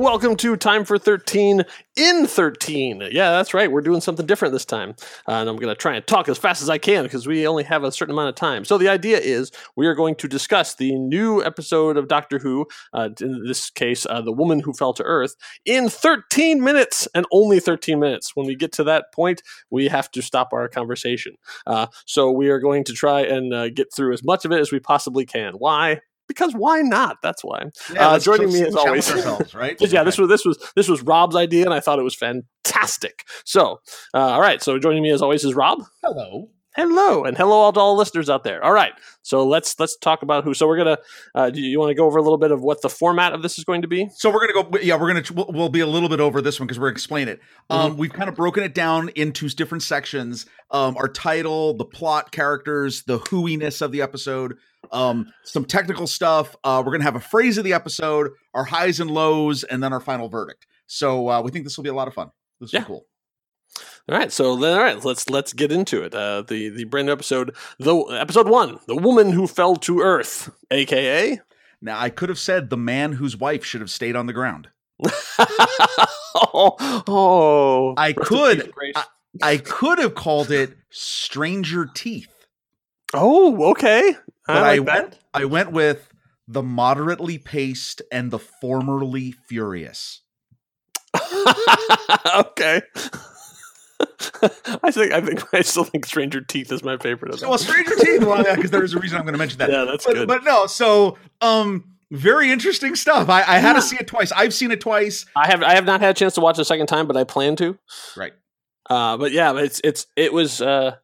Welcome to Time for 13 in 13. Yeah, that's right. We're doing something different this time. Uh, and I'm going to try and talk as fast as I can because we only have a certain amount of time. So, the idea is we are going to discuss the new episode of Doctor Who, uh, in this case, uh, The Woman Who Fell to Earth, in 13 minutes and only 13 minutes. When we get to that point, we have to stop our conversation. Uh, so, we are going to try and uh, get through as much of it as we possibly can. Why? Because why not? That's why. Yeah, uh, joining me as always, ourselves, right? yeah, this was this was this was Rob's idea, and I thought it was fantastic. So, uh, all right. So, joining me as always is Rob. Hello. Hello, and hello all to all listeners out there. All right, so let's let's talk about who. So we're gonna. Uh, do you want to go over a little bit of what the format of this is going to be? So we're gonna go. Yeah, we're gonna. We'll, we'll be a little bit over this one because we're gonna explain it. Um, Mhm. we've kind of broken it down into different sections. Um, our title, the plot, characters, the whoiness of the episode, um, some technical stuff. Uh, we're gonna have a phrase of the episode, our highs and lows, and then our final verdict. So uh, we think this will be a lot of fun. This Yeah. is cool. All right, so then all right, let's let's get into it. Uh, the the brand new episode, the episode one, the woman who fell to earth, aka. Now I could have said the man whose wife should have stayed on the ground. oh, oh, I could. Grace. I could have called it Stranger Teeth. oh, okay. But I I, went that. I went with the moderately paced and the formerly furious. okay. I think I think I still think Stranger Teeth is my favorite. Of them. Well, Stranger Teeth, well, yeah, because there's a reason I'm going to mention that. yeah, that's but, good. but no, so um, very interesting stuff. I, I had Yeah. to see it twice. I've seen it twice. I have I have not had a chance to watch it a second time, but I plan to. Right. Uh, but yeah, it's it's it was uh,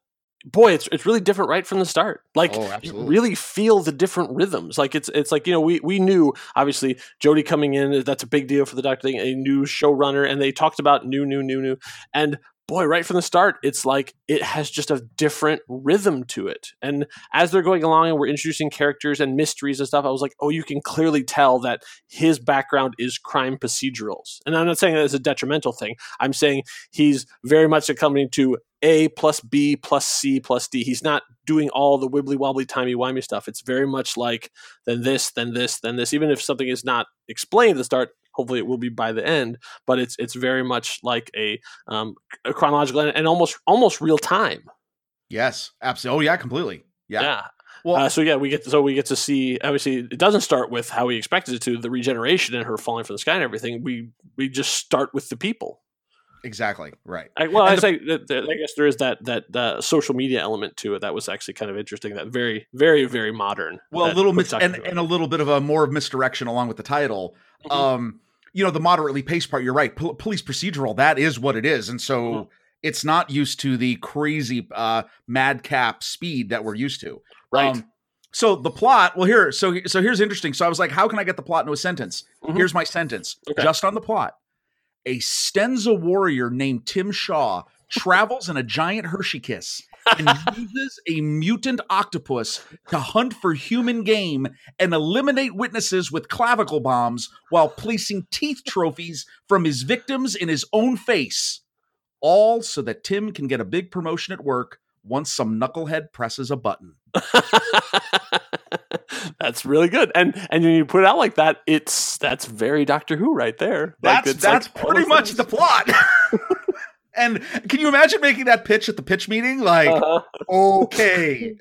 boy, it's it's really different right from the start. Like Oh, you really feel the different rhythms. Like it's it's like you know we we knew obviously Jodie coming in that's a big deal for the Doctor thing, a new showrunner, and they talked about new new new new and. Boy, right from the start, it's like it has just a different rhythm to it. And as they're going along and we're introducing characters and mysteries and stuff, I was like, oh, you can clearly tell that his background is crime procedurals. And I'm not saying that it's a detrimental thing. I'm saying he's very much accompanying to A plus B plus C plus D. He's not doing all the wibbly wobbly timey wimey stuff. It's very much like then this, then this, then this. Even if something is not explained at the start, hopefully it will be by the end. But it's it's very much like a, um, a chronological and, and almost almost real time. Yes, absolutely. Oh, yeah, completely. Yeah. yeah. Well, Uh, so yeah, we get so we get to see. Obviously, it doesn't start with how we expected it to, the regeneration and her falling from the sky and everything. We we just start with the people. exactly. Right. I, well, And I say I guess there is that that uh, social media element to it that was actually kind of interesting. That very very very modern. Well, a little mis- and, and a little bit of a more of misdirection along with the title. Mhm. Um, you know, the moderately paced part. You're right. Pol- police procedural. That is what it is, and so Mhm. it's not used to the crazy uh, madcap speed that we're used to. right. Um, so the plot. Well, here. So so here's interesting. So I was like, how can I get the plot into a sentence? Mhm. Here's my sentence. Okay. Just on the plot. A Stenza warrior named Tim Shaw travels in a giant Hershey kiss and uses a mutant octopus to hunt for human game and eliminate witnesses with clavicle bombs while placing teeth trophies from his victims in his own face. All so that Tim can get a big promotion at work once some knucklehead presses a button. that's really good. And and when you put it out like that, it's that's very Doctor Who right there. That's like that's all pretty much things. the plot. and can you imagine making that pitch at the pitch meeting? Like, Uh-huh. okay.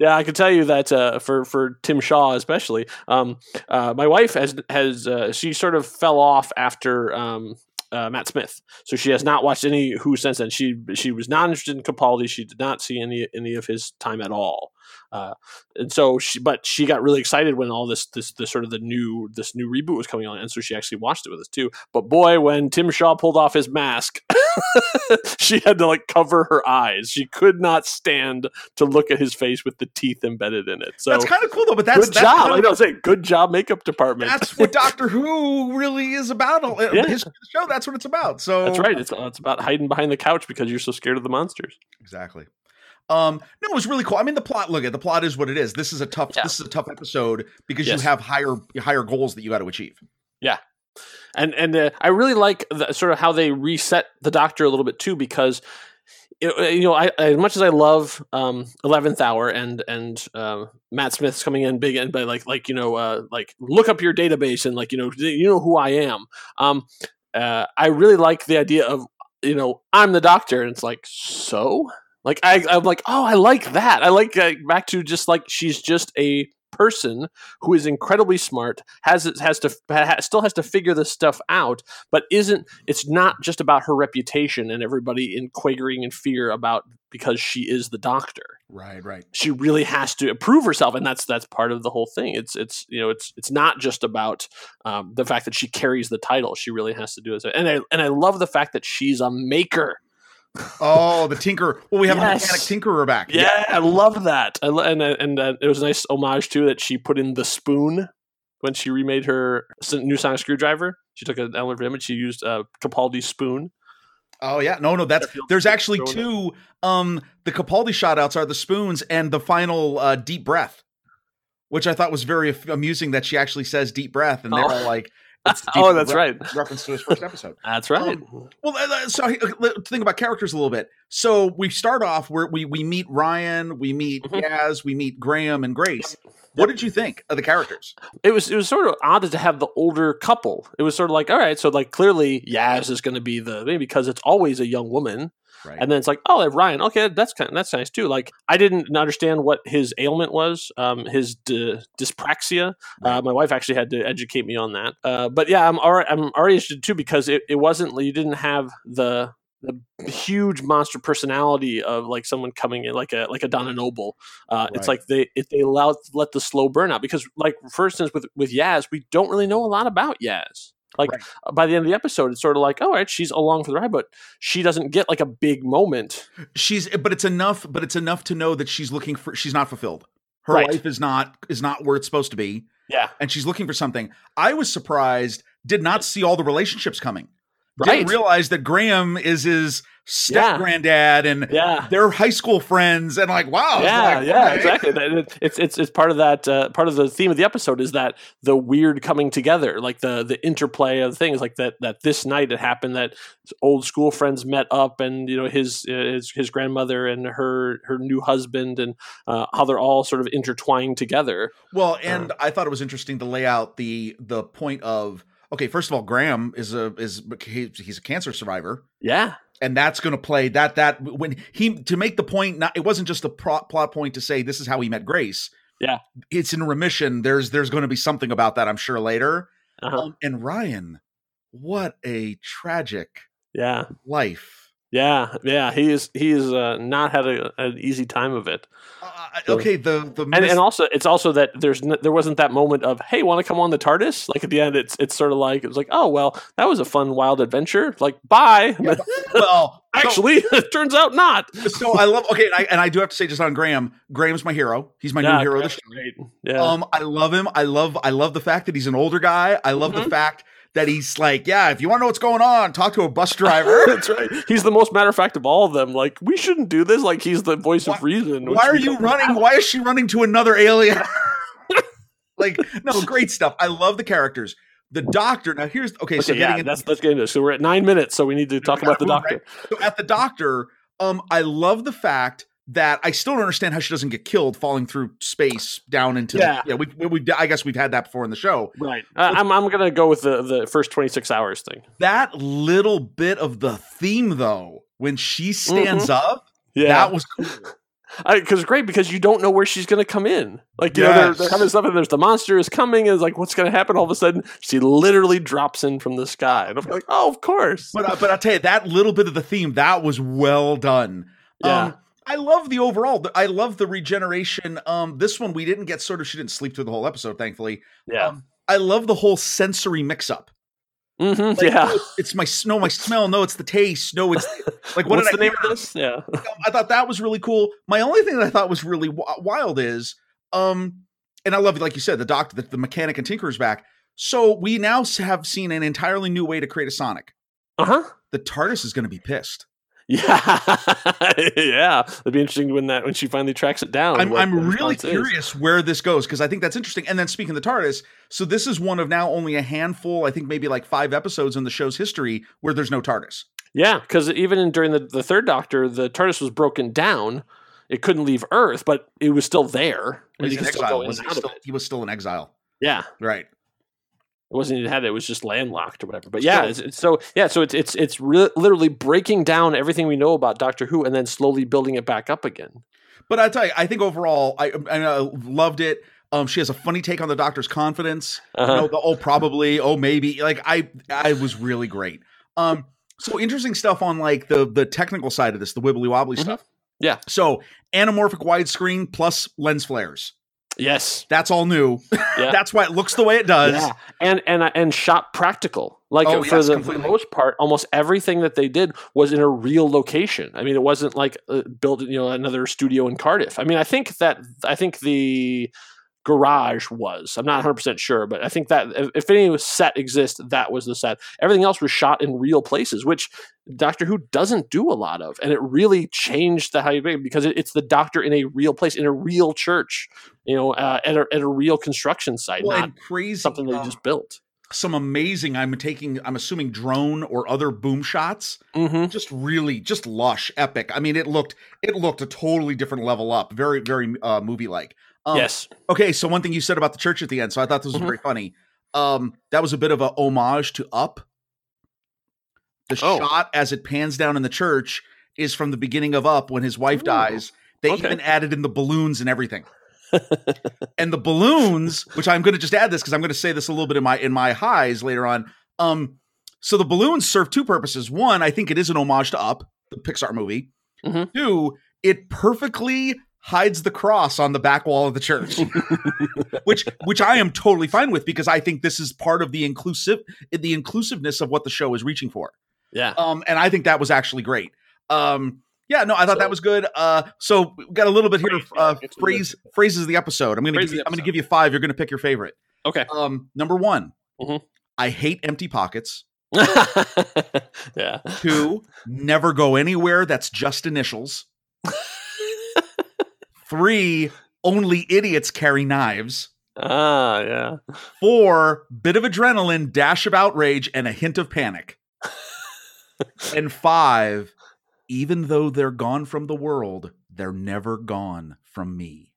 Yeah, I can tell you that uh, for for Tim Shaw especially, um, uh, my wife has has uh, she sort of fell off after um, uh, Matt Smith, so she has not watched any Who since then. She she was not interested in Capaldi. She did not see any any of his time at all. Uh, and so she, but she got really excited when all this, this, this sort of the new, this new reboot was coming on, and so she actually watched it with us too. But boy, when Tim Shaw pulled off his mask, she had to like cover her eyes. She could not stand to look at his face with the teeth embedded in it. So that's kind of cool though, but that's good that's job. kind I of- know, say good job, makeup department. that's what Doctor Who really is about. Uh, Yeah. His show, that's what it's about. So That's right. It's it's about hiding behind the couch because you're so scared of the monsters. Exactly. Um, no, it was really cool. I mean, the plot. Look at the plot is what it is. This is a tough. Yeah. This is a tough episode because Yes. you have higher higher goals that you got to achieve. And and uh, I really like the, sort of how they reset the Doctor a little bit too, because it- you know, I, as much as I love um, Eleventh Hour and and uh, Matt Smith's coming in big and by like like you know uh, like look up your database and like you know you know who I am. Um, uh, I really like the idea of you know I'm the doctor and it's like so like I I'm like oh I like that I like uh, back to just like she's just a person who is incredibly smart has has to ha, still has to figure this stuff out but isn't it's not just about her reputation and everybody in quavering in fear about because she is the doctor. Right, right. she really has to prove herself and that's that's part of the whole thing. It's it's you know it's it's not just about um, the fact that she carries the title. She really has to do it. And i and i love the fact that she's a maker Oh, the tinker. Well, we have Yes. a mechanic tinkerer back. yeah, i love that I, lo- and and uh, it was a nice homage too that she put in the spoon when she remade her new sonic screwdriver she took an element image she used uh, capaldi's spoon Oh yeah, no, no. That's there's actually two. Um, the Capaldi shoutouts are the spoons and the final uh, deep breath, which I thought was very amusing. That she actually says deep breath, and they're Oh. all like, it's deep oh that's re- right reference to his first episode. that's right Well, uh, uh, so think about characters a little bit. So we start off where we we meet Ryan, we meet Mhm. Yaz, we meet Graham and Grace. What did you think of the characters? it was it was sort of odd to have the older couple. It was sort of like, all right, so like clearly Yaz is going to be the maybe because it's always a young woman, Right. and then it's like, oh, Ryan, okay, that's kind of, that's nice too. Like I didn't understand what his ailment was, um, his d- dyspraxia. Uh, my wife actually had to educate me on that. Uh, but yeah, I'm already I'm already interested too because it, it wasn't you didn't have the the huge monster personality of like someone coming in like a like a Donna Noble. Uh, It's like they if they allow let the slow burn out because like for instance with with Yaz we don't really know a lot about Yaz. Like Right. uh, by the end of the episode, it's sort of like, all right, she's along for the ride, but she doesn't get like a big moment. she's but it's enough but it's enough to know that she's looking for she's not fulfilled her Right. life is not is not where it's supposed to be Yeah, and she's looking for something i was surprised did not see all the relationships coming didn't realize that graham is his step Yeah. granddad and yeah. they're high school friends and like wow yeah, like, yeah, okay. exactly. It's it's it's part of that. Uh, part of the theme of the episode is that the weird coming together, like the the interplay of things, like that. That this night it happened that old school friends met up, and you know his uh, his his grandmother and her her new husband, and uh, how they're all sort of intertwined together. well and i thought it was interesting to lay out the the point of okay first of all graham is a is he's a cancer survivor Yeah, and that's going to play that that when he to make the point not it wasn't just a pro, plot point to say this is how he met grace. Yeah. it's in remission. There's there's going to be something about that i'm sure later. Uh-huh. um, and ryan what a tragic yeah, life yeah, yeah. He is he is uh, not had a, an easy time of it. uh, okay the the and, mis- and also it's also that there's n- there wasn't that moment of hey want to come on the TARDIS like at the end it's it's sort of like it was like oh well that was a fun wild adventure like bye Yeah, well so- actually it turns out not so, i love okay and I, and I do have to say just on graham graham's my hero he's my Yeah, new hero the great. yeah Um, I love him. I love I love the fact that he's an older guy. I love the Mhm. fact that he's like, yeah, if you want to know what's going on, talk to a bus driver. that's right he's the most matter of fact of all of them like we shouldn't do this like he's the voice Why- of reason Why are you running? have. Why is she running to another alien? like, no, great stuff. I love the characters. The doctor. Now here's okay. so okay, getting yeah, into that's let's get into it. So we're at nine minutes, so we need to talk about the doctor. so at the doctor. Um, I love the fact that I still don't understand how she doesn't get killed falling through space down into. Yeah. yeah. We, we, we I guess we've had that before in the show. Right. Uh, I'm I'm gonna go with the the first 26 hours thing. That little bit of the theme, though, when she stands up, Mm-hmm. Yeah. that was cool. because great because you don't know where she's going to come in. Like you know they're, Yes. they're having stuff and there's the monster is coming and it's like what's going to happen? All of a sudden she literally drops in from the sky and I'm like oh of course. But uh, but I'll tell you that little bit of the theme that was well done. Yeah. Um, I love the overall. I love the regeneration. Um, this one we didn't get sort of. She didn't sleep through the whole episode, thankfully. yeah. Um, I love the whole sensory mix-up. hmm Like, yeah. no, it's, my no, my smell. No, it's the taste. No, it's like what What's the I name of this? Yeah. I thought that was really cool. My only thing that I thought was really w- wild is, um, and I love, like you said, the doctor, the, the mechanic and tinker's back. So we now have seen an entirely new way to create a Sonic. Uh huh. The TARDIS is going to be pissed. Yeah. yeah. It'd be interesting when that when she finally tracks it down. I'm, I'm really response is. curious where this goes because I think that's interesting. And then speaking of the TARDIS, so this is one of now only a handful, I think maybe like five episodes in the show's history where there's no TARDIS. Yeah, because even in, during the, the third Doctor, the TARDIS was broken down. It couldn't leave Earth, but it was still there. He's you in could still exile. go in Was he, still, he was still in exile. Yeah, Right. It wasn't even had it; it was just landlocked or whatever. But yeah, So- it's, it's so yeah, so it's it's it's re- literally breaking down everything we know about Doctor Who and then slowly building it back up again. But I tell you, I think overall, I, I uh, loved it. Um, she has a funny take on the doctor's confidence. Uh-huh. know, the, oh, probably, oh, maybe. Like I, I was really great. Um, so interesting stuff on like the the technical side of this, the wibbly wobbly Mhm. stuff. Yeah. So anamorphic widescreen plus lens flares. Yes, That's all new. Yeah. That's why it looks the way it does. Yeah, and and uh, and shot practical. Like Oh, for yes, the for the most part, almost everything that they did was in a real location. I mean, it wasn't like uh, built you know another studio in Cardiff. I mean, I think that I think the garage was. I'm not 100 percent sure, but I think that if, any set exists, that was the set. Everything else was shot in real places, which Doctor Who doesn't do a lot of, and it really changed the how you make it because it, it's the Doctor in a real place, in a real church, you know, uh, at, a, at a real construction site, Well, not crazy. something they um, just built. some amazing. I'm taking. I'm assuming drone or other boom shots. Mm-hmm. just really just lush epic i mean it looked it looked a totally different level up very very uh movie like um, yes. okay so one thing you said about the church at the end so i thought this was Mhm. very funny um that was a bit of a homage to up the Oh. shot as it pans down in the church is from the beginning of up when his wife Ooh, dies they okay. even added in the balloons and everything and the balloons which i'm going to just add this because i'm going to say this a little bit in my in my highs later on um so the balloons serve two purposes one i think it is an homage to up the pixar movie Mhm. two it perfectly hides the cross on the back wall of the church. Which which i am totally fine with because i think this is part of the inclusive the inclusiveness of what the show is reaching for. Yeah. um and i think that was actually great. Um yeah no i thought So- that was good. Uh so we got a little bit here uh phrase phrases of the episode. I'm gonna give you, i'm gonna give you five. You're gonna pick your favorite. Okay. um number one Mhm. i hate empty pockets. Yeah. two never go anywhere that's just initials three only idiots carry knives Ah, yeah. Four, bit of adrenaline, dash of outrage, and a hint of panic. and five, even though they're gone from the world, they're never gone from me.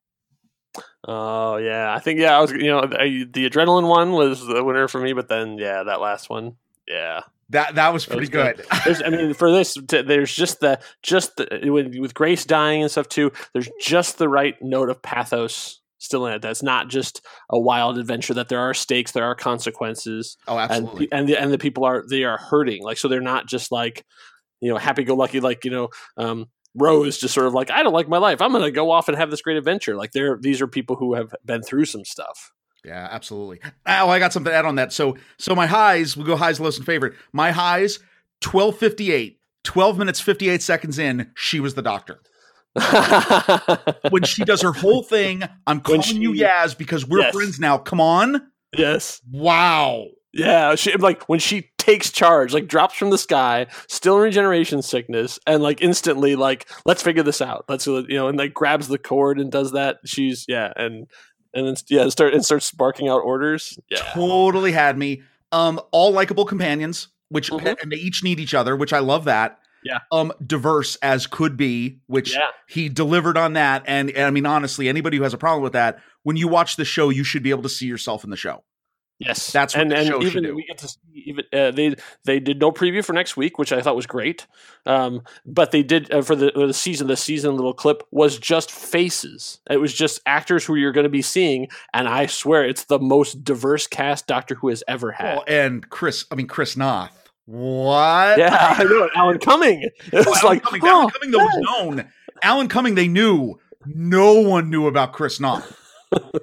Oh, yeah. I think yeah. I was you know I, the adrenaline one was the winner for me, but then yeah, that last one, yeah. That that was That pretty was good. good. There's, I mean, for this, there's just the just the, with, with Grace dying and stuff too. There's just the right note of pathos still in it. That's not just a wild adventure. That there are stakes, there are consequences, oh, and absolutely. pe- and the, and the people are they are hurting. Like so, they're not just like you know happy go lucky. Like you know, um, Rose just sort of like I don't like my life. I'm going to go off and have this great adventure. Like they're these are people who have been through some stuff. Yeah, absolutely. Oh, I got something to add on that. So so my highs, we'll go highs, lows, and favorite. My highs, 1258. 12 minutes 58 seconds in, she was the doctor. When she does her whole thing, I'm calling When you she- Yaz because we're Yes. friends now. Come on. yes. Wow. Yeah, she like when she takes charge, like drops from the sky, still in regeneration sickness, and like instantly, like let's figure this out. Let's you know, and like grabs the cord and does that. She's yeah, and and then yeah, it start and starts barking out orders. Yeah, totally had me. Um, all likable companions, which Mhm. and they each need each other, which I love that. Yeah. Um, diverse as could be, which yeah, he delivered on that. And, and I mean, honestly, anybody who has a problem with that, when you watch the show, you should be able to see yourself in the show. Yes. That's what and the and show should even do. we get to see even uh, they they did no preview for next week, which I thought was great. Um, but they did uh, for the the season. The season little clip was just faces. It was just actors who you're going to be seeing, and I swear it's the most diverse cast Doctor Who has ever had. Well, and Chris, I mean Chris Noth. What? Yeah, I know. Alan Cumming. It Oh, was Alan like, Cumming, oh, Alan Cumming, though, was known. Alan Cumming, they knew. No one knew about Chris Noth.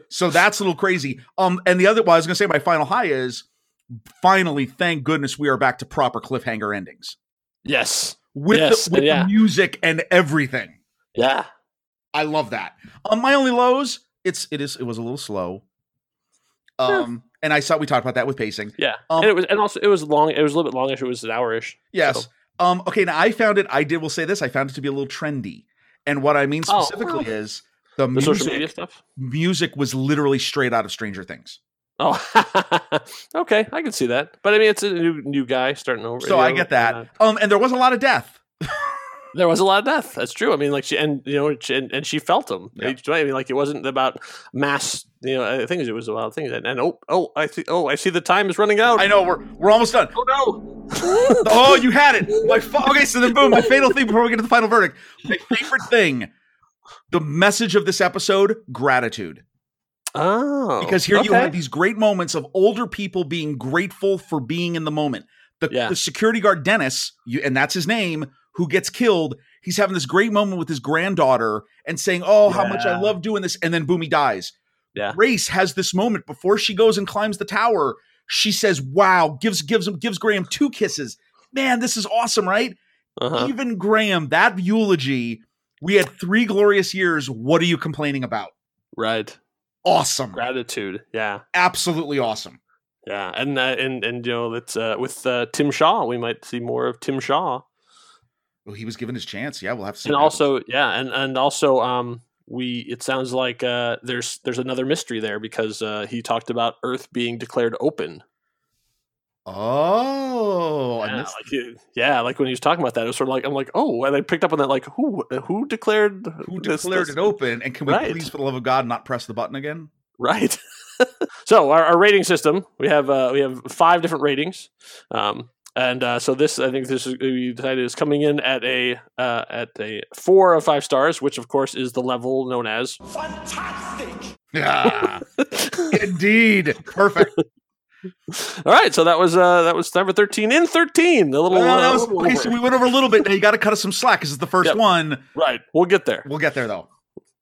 So that's a little crazy. Um, and the other, well, I was going to say my final high is finally, thank goodness, we are back to proper cliffhanger endings yes, with Yes, the, with yeah. the music and everything. yeah, I love that. Um, my only lows, it's it is it was a little slow. Um, and I saw we talked about that with pacing. yeah. Um, and it was, and also it was long. It was a little bit longish. It was an hourish. Yes. So- Um, okay, now I found it, I did will say this, I found it to be a little trendy. And what I mean Oh, specifically is the, The social media music stuff. music was literally straight out of Stranger Things. Oh, okay, I can see that. But I mean, it's a new new guy starting over. So you I get that. uh, Um, and there was a lot of death. there was a lot of death. That's true. I mean, like she and you know, she, and, and she felt them. Yeah. I mean, like it wasn't about mass. You know, I think it was about things. And, and oh, oh, I see. Oh, I see. The time is running out. I know we're we're almost done. oh no. Oh, you had it. My fa- okay, so then boom, my fatal thing before we get to the final verdict. My favorite thing, the message of this episode, gratitude. Oh, Because here you have these great moments of older people being grateful for being in the moment. The, Yeah. the security guard Dennis, you, and that's his name, who gets killed. He's having this great moment with his granddaughter and saying, "Oh, how much I love doing this," and then boom, he dies. Yeah. Grace has this moment before she goes and climbs the tower. She says, "Wow!" gives gives him gives Graham two kisses. Man, this is awesome, right? Uh-huh. Even Graham, that eulogy. We had three glorious years. What are you complaining about? Right. Awesome, Gratitude. Yeah. absolutely awesome. Yeah. And uh, and and you know, it's uh, with uh, Tim Shaw. We might see more of Tim Shaw. Well, he was given his chance. Yeah, we'll have to see. and what happens. also yeah and and also um we it sounds like uh there's there's another mystery there because uh he talked about earth being declared open oh, I yeah, missed- like, he- yeah like when he was talking about that it was sort of like i'm like oh and i picked up on that like who who declared who this- declared this- it open? And can we Right. please, for the love of God, not press the button again? right so our, our rating system we have uh we have five different ratings um and uh, so this, I think this is we decided is coming in at a uh, at a four of five stars, which of course is the level known as fantastic. Yeah, indeed, perfect. All right, so that was uh that was number thirteen in thirteen. A little, Well, uh, that was- little okay, so we went over a little bit. Now you got to cut us some slack because it's the first Yep. one. right. We'll get there. We'll get there though.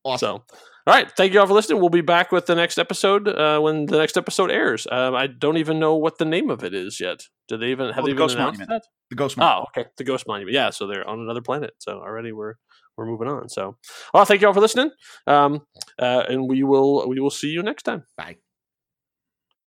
Awesome. So, all right, thank you all for listening. We'll be back with the next episode uh, when the next episode airs. Um, I don't even know what the name of it is yet. Do they even have Oh, they the even Ghost Monument. that? The Ghost Monument. Oh, okay, the Ghost Monument. Yeah, so they're on another planet. So already we're we're moving on. So, well, thank you all for listening. Um, uh, and we will we will see you next time. Bye.